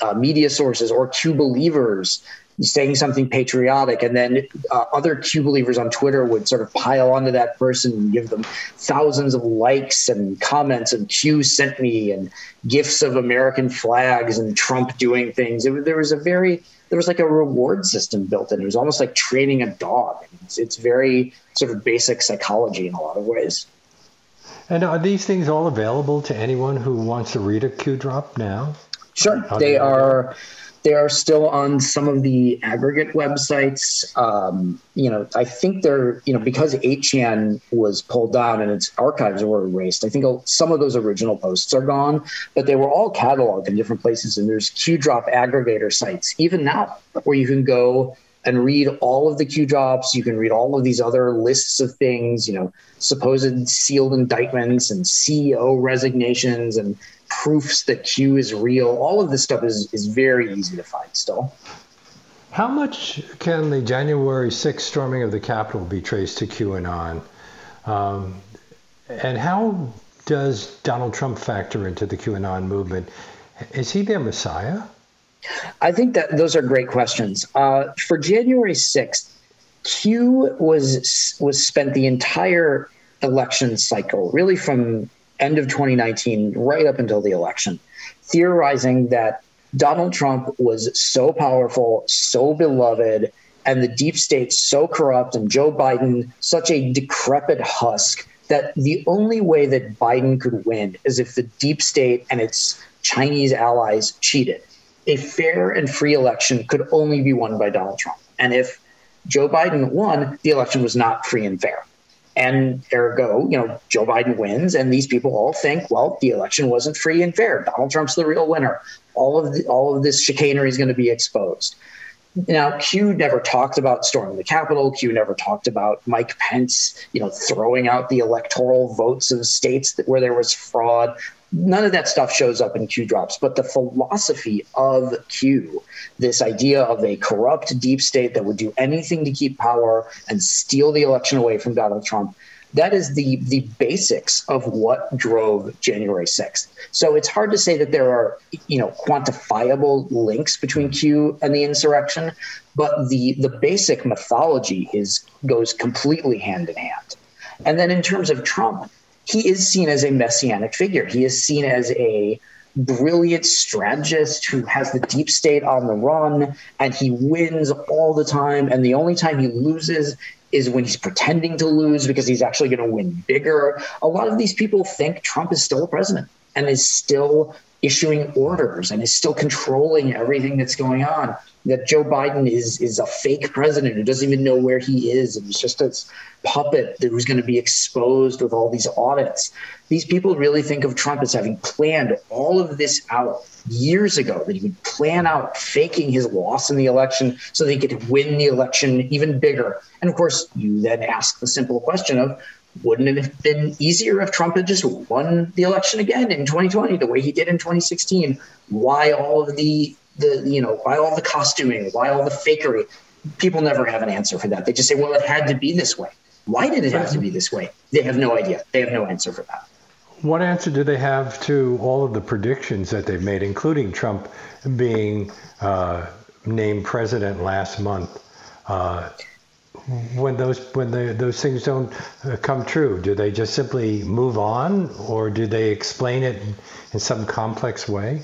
uh, media sources or Q believers saying something patriotic, and then uh, other Q believers on Twitter would sort of pile onto that person and give them thousands of likes and comments and Q sent me and gifts of American flags and Trump doing things. It, there was a very there was like a reward system built in. It was almost like training a dog. It's, it's very sort of basic psychology in a lot of ways. And are these things all available to anyone who wants to read a Q drop now? Sure, they are. They are still on some of the aggregate websites. Um, you know, I think they're, you know, because 8chan was pulled down and its archives were erased, I think some of those original posts are gone, but they were all cataloged in different places. And there's Q drop aggregator sites, even now, where you can go and read all of the Q drops. You can read all of these other lists of things, you know, supposed sealed indictments and CEO resignations and proofs that Q is real. All of this stuff is, is very easy to find still. How much can the January 6th storming of the Capitol be traced to QAnon? Um, and how does Donald Trump factor into the QAnon movement? Is he their messiah? I think that those are great questions. Uh, for January 6th, Q was was spent the entire election cycle, really from end of 2019 right up until the election, theorizing that Donald Trump was so powerful, so beloved, and the deep state so corrupt, and Joe Biden such a decrepit husk that the only way that Biden could win is if the deep state and its Chinese allies cheated. A fair and free election could only be won by Donald Trump. And if Joe Biden won, the election was not free and fair. And ergo, you know, Joe Biden wins, and these people all think, well, the election wasn't free and fair. Donald Trump's the real winner. All of the, all of this chicanery is going to be exposed. Now, Q never talked about storming the Capitol. Q never talked about Mike Pence, you know, throwing out the electoral votes of states that, where there was fraud none of that stuff shows up in Q drops, but the philosophy of Q, this idea of a corrupt deep state that would do anything to keep power and steal the election away from Donald Trump, that is the the basics of what drove January 6th. So it's hard to say that there are, you know, quantifiable links between Q and the insurrection, but the the basic mythology is goes completely hand in hand. And then in terms of Trump, he is seen as a messianic figure. He is seen as a brilliant strategist who has the deep state on the run and he wins all the time. And the only time he loses is when he's pretending to lose because he's actually going to win bigger. A lot of these people think Trump is still a president and is still issuing orders and is still controlling everything that's going on that Joe Biden is is a fake president who doesn't even know where he is and he's just a puppet who's going to be exposed with all these audits. These people really think of Trump as having planned all of this out years ago that he would plan out faking his loss in the election so that he could win the election even bigger. And of course, you then ask the simple question of wouldn't it have been easier if Trump had just won the election again in 2020 the way he did in 2016? Why all of the the you know why all the costuming? Why all the fakery? People never have an answer for that. They just say well it had to be this way. Why did it have to be this way? They have no idea. They have no answer for that. What answer do they have to all of the predictions that they've made including trump being uh, named president last month? Uh, when those when the, those things don't uh, come true do they just simply move on or do they explain it in some complex way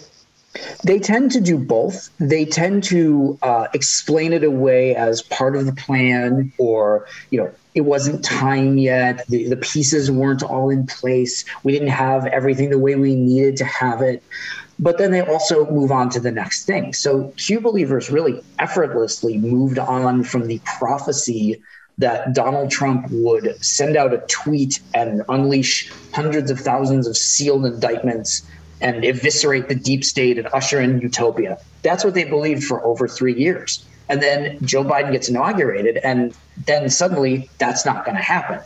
they tend to do both. They tend to uh, explain it away as part of the plan, or you know, it wasn't time yet. The, the pieces weren't all in place. We didn't have everything the way we needed to have it. But then they also move on to the next thing. So Q believers really effortlessly moved on from the prophecy that Donald Trump would send out a tweet and unleash hundreds of thousands of sealed indictments and eviscerate the deep state and usher in utopia. That's what they believed for over three years. And then Joe Biden gets inaugurated, and then suddenly that's not going to happen.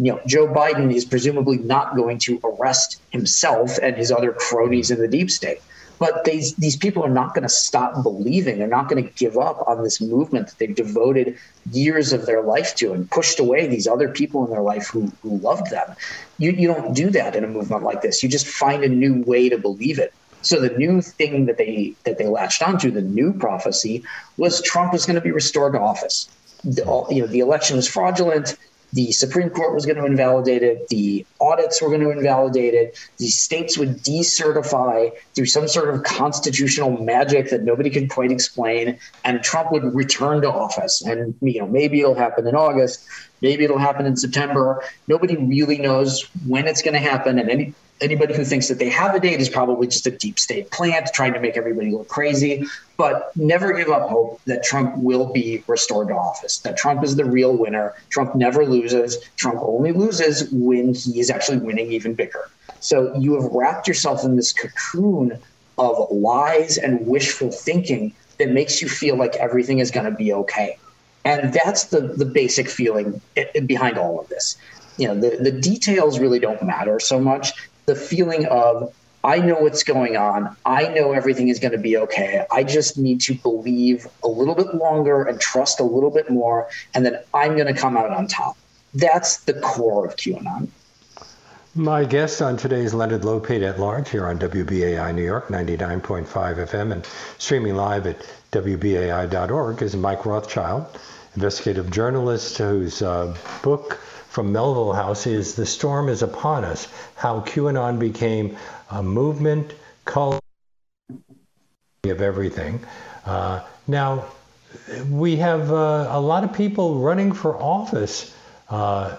You know, Joe Biden is presumably not going to arrest himself and his other cronies in the deep state. But these these people are not going to stop believing. They're not going to give up on this movement that they've devoted years of their life to and pushed away these other people in their life who, who loved them. You, you don't do that in a movement like this. You just find a new way to believe it. So the new thing that they that they latched onto, the new prophecy, was Trump was going to be restored to office. The, you know, the election was fraudulent the Supreme Court was going to invalidate it, the audits were going to invalidate it, the states would decertify through some sort of constitutional magic that nobody could quite explain, and Trump would return to office. And you know, maybe it'll happen in August, maybe it'll happen in September. Nobody really knows when it's going to happen, and any anybody who thinks that they have a date is probably just a deep state plant trying to make everybody look crazy. But never give up hope that Trump will be restored to office, that Trump is the real winner. Trump never loses. Trump only loses when he is actually winning even bigger. So you have wrapped yourself in this cocoon of lies and wishful thinking that makes you feel like everything is going to be okay. And that's the, the basic feeling eh, behind all of this you know the, the details really don't matter so much the feeling of I know what's going on. I know everything is going to be okay. I just need to believe a little bit longer and trust a little bit more, and then I'm going to come out on top. That's the core of QAnon. My guest on today's Leonard Lopate at Large here on WBAI New York, 99.5 FM, and streaming live at WBAI.org is Mike Rothschild, investigative journalist whose uh, book, from Melville House is The Storm is Upon Us How QAnon Became a Movement, Cult of Everything. Uh, now, we have uh, a lot of people running for office uh,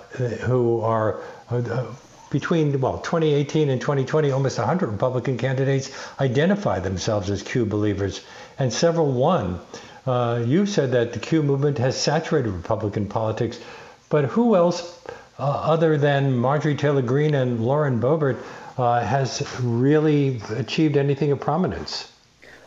who are uh, between well 2018 and 2020 almost 100 republican candidates identify themselves as q believers and several won uh, you said that the q movement has saturated republican politics but who else, uh, other than Marjorie Taylor Greene and Lauren Boebert, uh, has really achieved anything of prominence?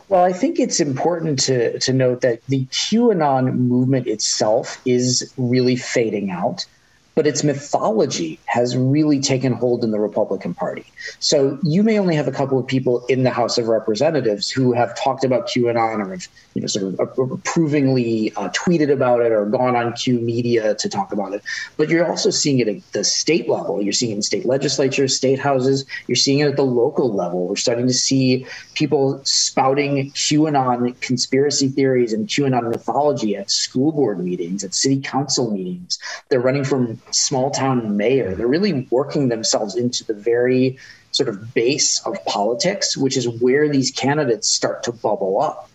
Well, I think it's important to, to note that the QAnon movement itself is really fading out but its mythology has really taken hold in the Republican Party. So you may only have a couple of people in the House of Representatives who have talked about QAnon or have, you know, sort of approvingly uh, tweeted about it or gone on Q Media to talk about it. But you're also seeing it at the state level. You're seeing it in state legislatures, state houses. You're seeing it at the local level. We're starting to see people spouting QAnon conspiracy theories and QAnon mythology at school board meetings, at city council meetings. They're running from small town mayor. They're really working themselves into the very sort of base of politics, which is where these candidates start to bubble up.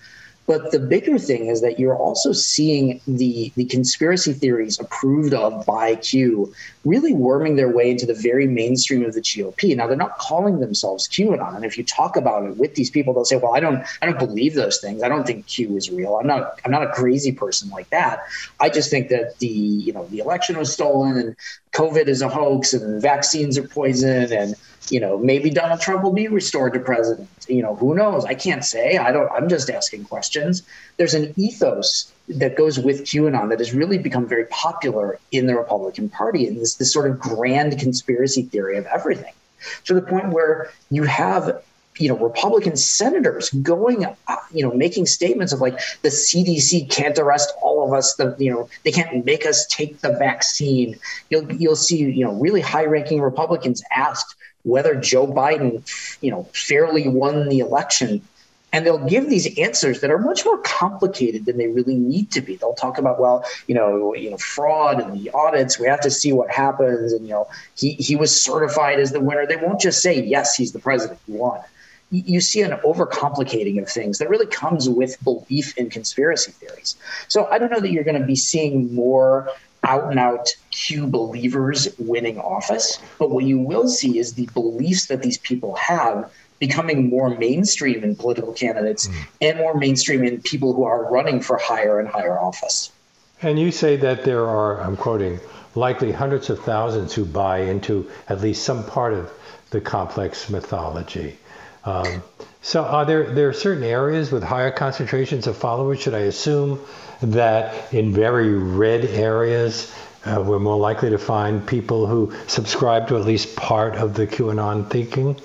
But the bigger thing is that you're also seeing the, the conspiracy theories approved of by Q really worming their way into the very mainstream of the GOP. Now they're not calling themselves QAnon, and if you talk about it with these people, they'll say, "Well, I don't, I don't believe those things. I don't think Q is real. I'm not, I'm not a crazy person like that. I just think that the, you know, the election was stolen and COVID is a hoax and vaccines are poison and." You know, maybe Donald Trump will be restored to president. You know, who knows? I can't say. I don't. I'm just asking questions. There's an ethos that goes with QAnon that has really become very popular in the Republican Party, and this this sort of grand conspiracy theory of everything, to the point where you have you know republican senators going you know making statements of like the cdc can't arrest all of us the you know they can't make us take the vaccine you'll you'll see you know really high ranking republicans asked whether Joe Biden, you know, fairly won the election. And they'll give these answers that are much more complicated than they really need to be. They'll talk about, well, you know, you know, fraud and the audits. We have to see what happens. And you know, he he was certified as the winner. They won't just say yes, he's the president. He won. You see an overcomplicating of things that really comes with belief in conspiracy theories. So I don't know that you're going to be seeing more out and out Q believers winning office. But what you will see is the beliefs that these people have becoming more mainstream in political candidates mm. and more mainstream in people who are running for higher and higher office. And you say that there are, I'm quoting, likely hundreds of thousands who buy into at least some part of the complex mythology. Um, so are there there are certain areas with higher concentrations of followers? Should I assume that in very red areas uh, we're more likely to find people who subscribe to at least part of the QAnon thinking?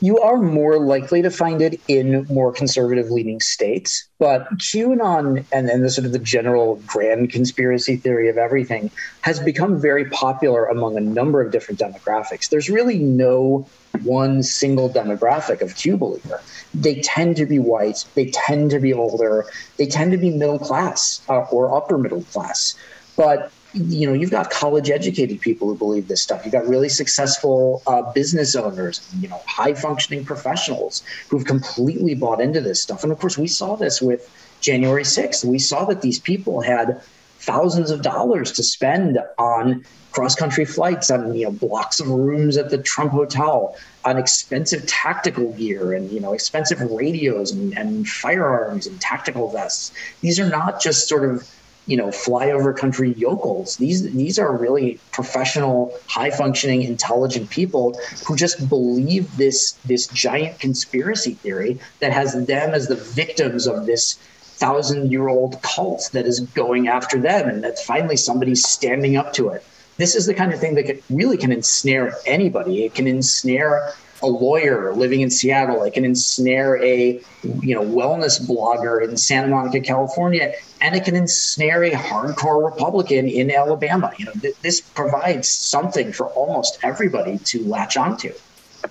You are more likely to find it in more conservative leaning states. But QAnon and, then the sort of the general grand conspiracy theory of everything has become very popular among a number of different demographics. There's really no one single demographic of Q believer. They tend to be white, they tend to be older, they tend to be middle class uh, or upper middle class. But you know you've got college educated people who believe this stuff. You've got really successful uh, business owners you know high functioning professionals who've completely bought into this stuff. And of course we saw this with january 6th we saw that these people had thousands of dollars to spend on cross country flights on you know blocks of rooms at the trump hotel on expensive tactical gear and you know expensive radios and, and firearms and tactical vests. These are not just sort of you know flyover country yokels. These these are really professional high functioning intelligent people who just believe this this giant conspiracy theory that has them as the victims of this thousand year old cult that is going after them and that finally somebody's standing up to it. This is the kind of thing that can, really can ensnare anybody. It can ensnare a lawyer living in Seattle. It can ensnare a you know wellness blogger in Santa Monica, California, and it can ensnare a hardcore Republican in Alabama. You know, th- this provides something for almost everybody to latch onto.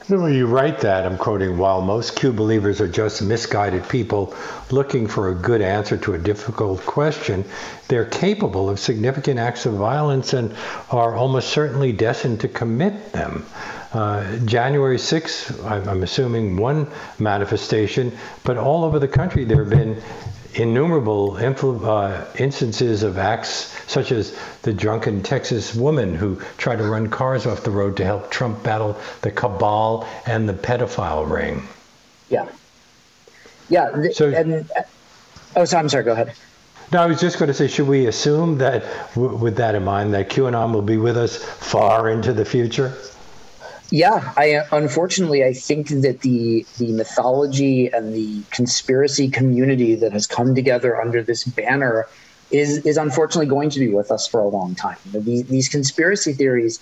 When you write that, I'm quoting, while most Q believers are just misguided people looking for a good answer to a difficult question, they're capable of significant acts of violence and are almost certainly destined to commit them. Uh, January 6th, I'm assuming one manifestation, but all over the country there have been innumerable influ- uh, instances of acts such as the drunken Texas woman who tried to run cars off the road to help Trump battle the cabal and the pedophile ring. Yeah. Yeah. Th- so, and, uh, oh, so I'm sorry, go ahead. No, I was just going to say, should we assume that, w- with that in mind, that QAnon will be with us far into the future? Yeah, I unfortunately I think that the the mythology and the conspiracy community that has come together under this banner is is unfortunately going to be with us for a long time. These, these conspiracy theories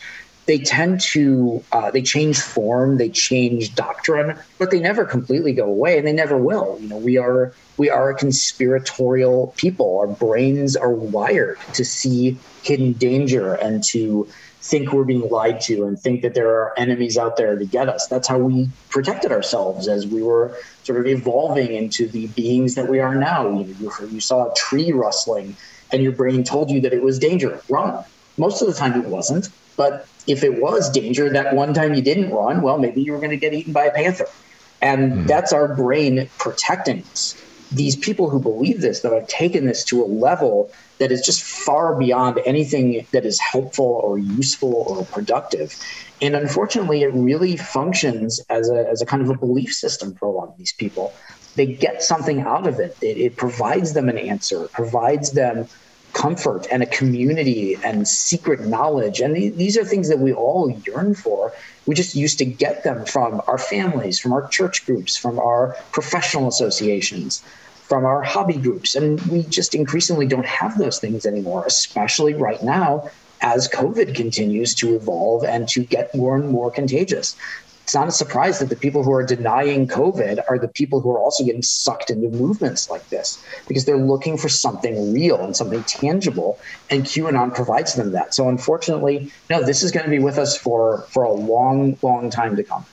they tend to uh, they change form, they change doctrine, but they never completely go away, and they never will. You know, we are we are a conspiratorial people. Our brains are wired to see hidden danger and to think we're being lied to and think that there are enemies out there to get us. That's how we protected ourselves as we were sort of evolving into the beings that we are now. You, you saw a tree rustling and your brain told you that it was danger. Run. Most of the time it wasn't. But if it was danger, that one time you didn't run, well, maybe you were going to get eaten by a panther. And mm-hmm. that's our brain protecting us. These people who believe this, that have taken this to a level that is just far beyond anything that is helpful or useful or productive. And unfortunately, it really functions as a, as a kind of a belief system for a lot of these people. They get something out of it. It, it provides them an answer, it provides them comfort and a community and secret knowledge. And these are things that we all yearn for. We just used to get them from our families, from our church groups, from our professional associations from our hobby groups. And we just increasingly don't have those things anymore, especially right now as COVID continues to evolve and to get more and more contagious. It's not a surprise that the people who are denying COVID are the people who are also getting sucked into movements like this because they're looking for something real and something tangible, and QAnon provides them that. So, unfortunately, no, this is going to be with us for for a long, long time to come.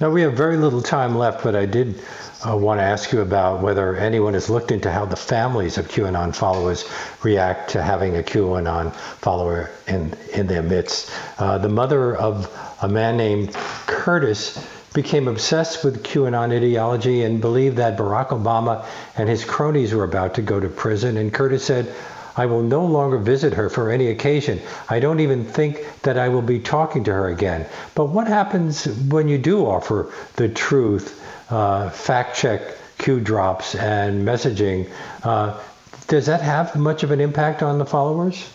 Now we have very little time left, but I did uh, want to ask you about whether anyone has looked into how the families of QAnon followers react to having a QAnon follower in, in their midst. Uh, the mother of a man named Curtis became obsessed with QAnon ideology and believed that Barack Obama and his cronies were about to go to prison. And Curtis said, I will no longer visit her for any occasion. I don't even think that I will be talking to her again. But what happens when you do offer the truth uh, fact check Q drops and messaging. Uh, does that have much of an impact on the followers?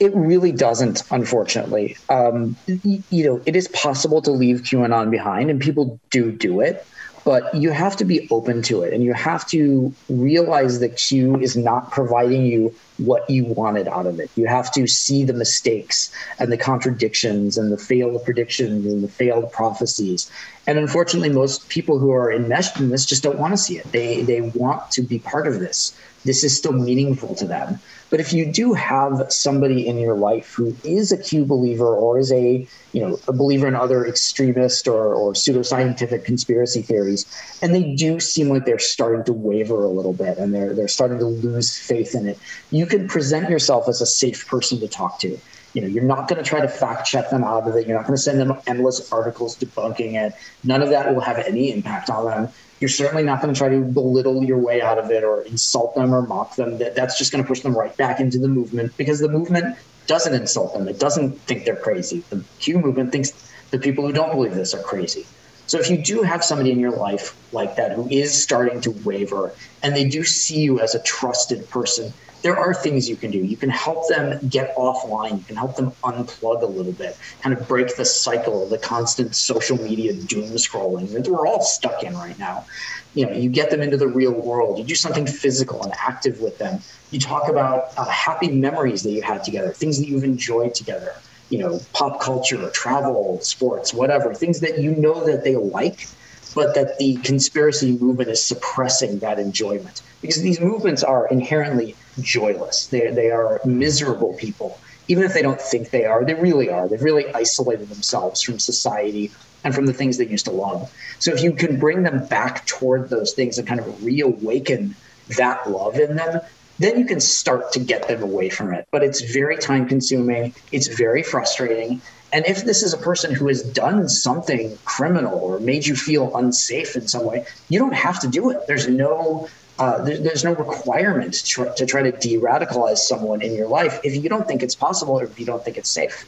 It really doesn't, unfortunately. Um, you, you know, it is possible to leave QAnon behind, and people do do it but you have to be open to it and you have to realize that q is not providing you what you wanted out of it. You have to see the mistakes and the contradictions and the failed predictions and the failed prophecies. And unfortunately most people who are enmeshed in this just don't want to see it. They they want to be part of this this is still meaningful to them. But if you do have somebody in your life who is a Q believer or is a you know a believer in other extremist or, or pseudoscientific conspiracy theories, and they do seem like they're starting to waver a little bit and they're they're starting to lose faith in it, you can present yourself as a safe person to talk to. You know you're not going to try to fact check them out of it. You're not going to send them endless articles debunking it. None of that will have any impact on them you're certainly not going to try to belittle your way out of it or insult them or mock them. That, that's just going to push them right back into the movement because the movement doesn't insult them. It doesn't think they're crazy. The Q movement thinks the people who don't believe this are crazy. So if you do have somebody in your life like that who is starting to waver and they do see you as a trusted person there are things you can do. You can help them get offline. You can help them unplug a little bit, kind of break the cycle of the constant social media doom scrolling that we're all stuck in right now. You know, you get them into the real world. You do something physical and active with them. You talk about uh, happy memories that you had together, things that you've enjoyed together. You know, pop culture, travel, sports, whatever, things that you know that they like but that the conspiracy movement is suppressing that enjoyment because these movements are inherently joyless. They, they are miserable people. Even if they don't think they are, they really are. They've really isolated themselves from society and from the things they used to love. So if you can bring them back toward those things and kind of reawaken that love in them, then you can start to get them away from it. But it's very time consuming, it's very frustrating. And if this is a person who has done something criminal or made you feel unsafe in some way, you don't have to do it. There's no uh, there, there's no requirement to try, to try to de-radicalize someone in your life if you don't think it's possible or if you don't think it's safe.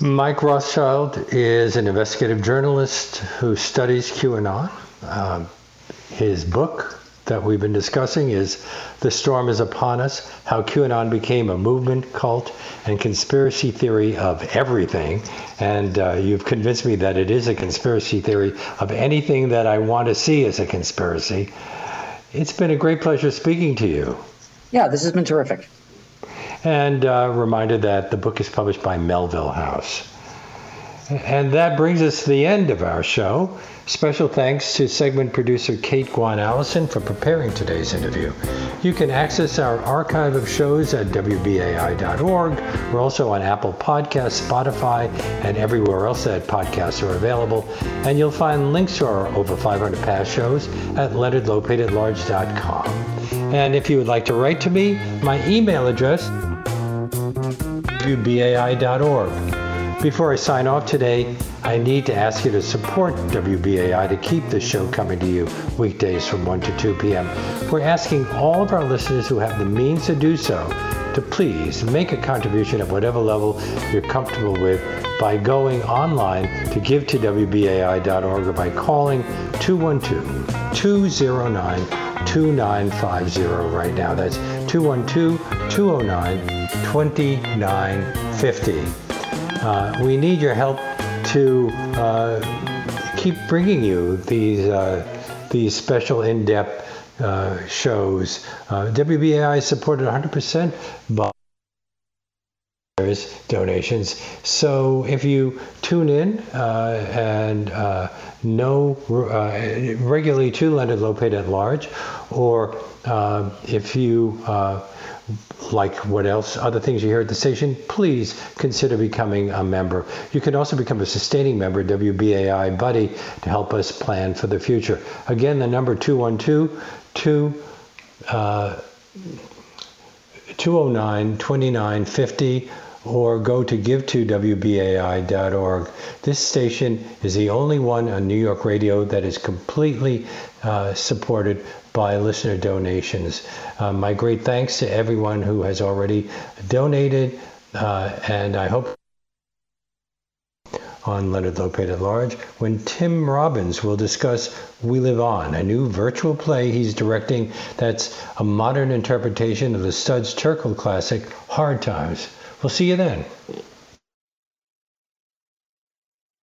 Mike Rothschild is an investigative journalist who studies QAnon. Um, his book, that we've been discussing is The Storm is Upon Us How QAnon Became a Movement, Cult, and Conspiracy Theory of Everything. And uh, you've convinced me that it is a conspiracy theory of anything that I want to see as a conspiracy. It's been a great pleasure speaking to you. Yeah, this has been terrific. And uh, reminder that the book is published by Melville House. And that brings us to the end of our show. Special thanks to segment producer Kate Guan Allison for preparing today's interview. You can access our archive of shows at WBAI.org. We're also on Apple Podcasts, Spotify, and everywhere else that podcasts are available. And you'll find links to our over 500 past shows at leonardlopateatlarge.com. And if you would like to write to me, my email address WBAI.org. Before I sign off today, I need to ask you to support WBAI to keep this show coming to you weekdays from 1 to 2 p.m. We're asking all of our listeners who have the means to do so to please make a contribution at whatever level you're comfortable with by going online to give to WBAI.org or by calling 212 209 2950 right now. That's 212 209 2950. Uh, we need your help to uh, keep bringing you these uh, these special in-depth uh, shows. WBAI is supported 100% by donations. So if you tune in uh, and uh, know uh, regularly to Leonard Lopate at large, or if you like what else, other things you hear at the station, please consider becoming a member. You can also become a sustaining member, WBAI Buddy, to help us plan for the future. Again, the number 212 2 uh, 209 2950 or go to give2wbai.org. This station is the only one on New York radio that is completely uh, supported by listener donations. Uh, my great thanks to everyone who has already donated, uh, and I hope on Leonard Lopate at Large when Tim Robbins will discuss We Live On, a new virtual play he's directing that's a modern interpretation of the Studs Terkel classic Hard Times. We'll see you then.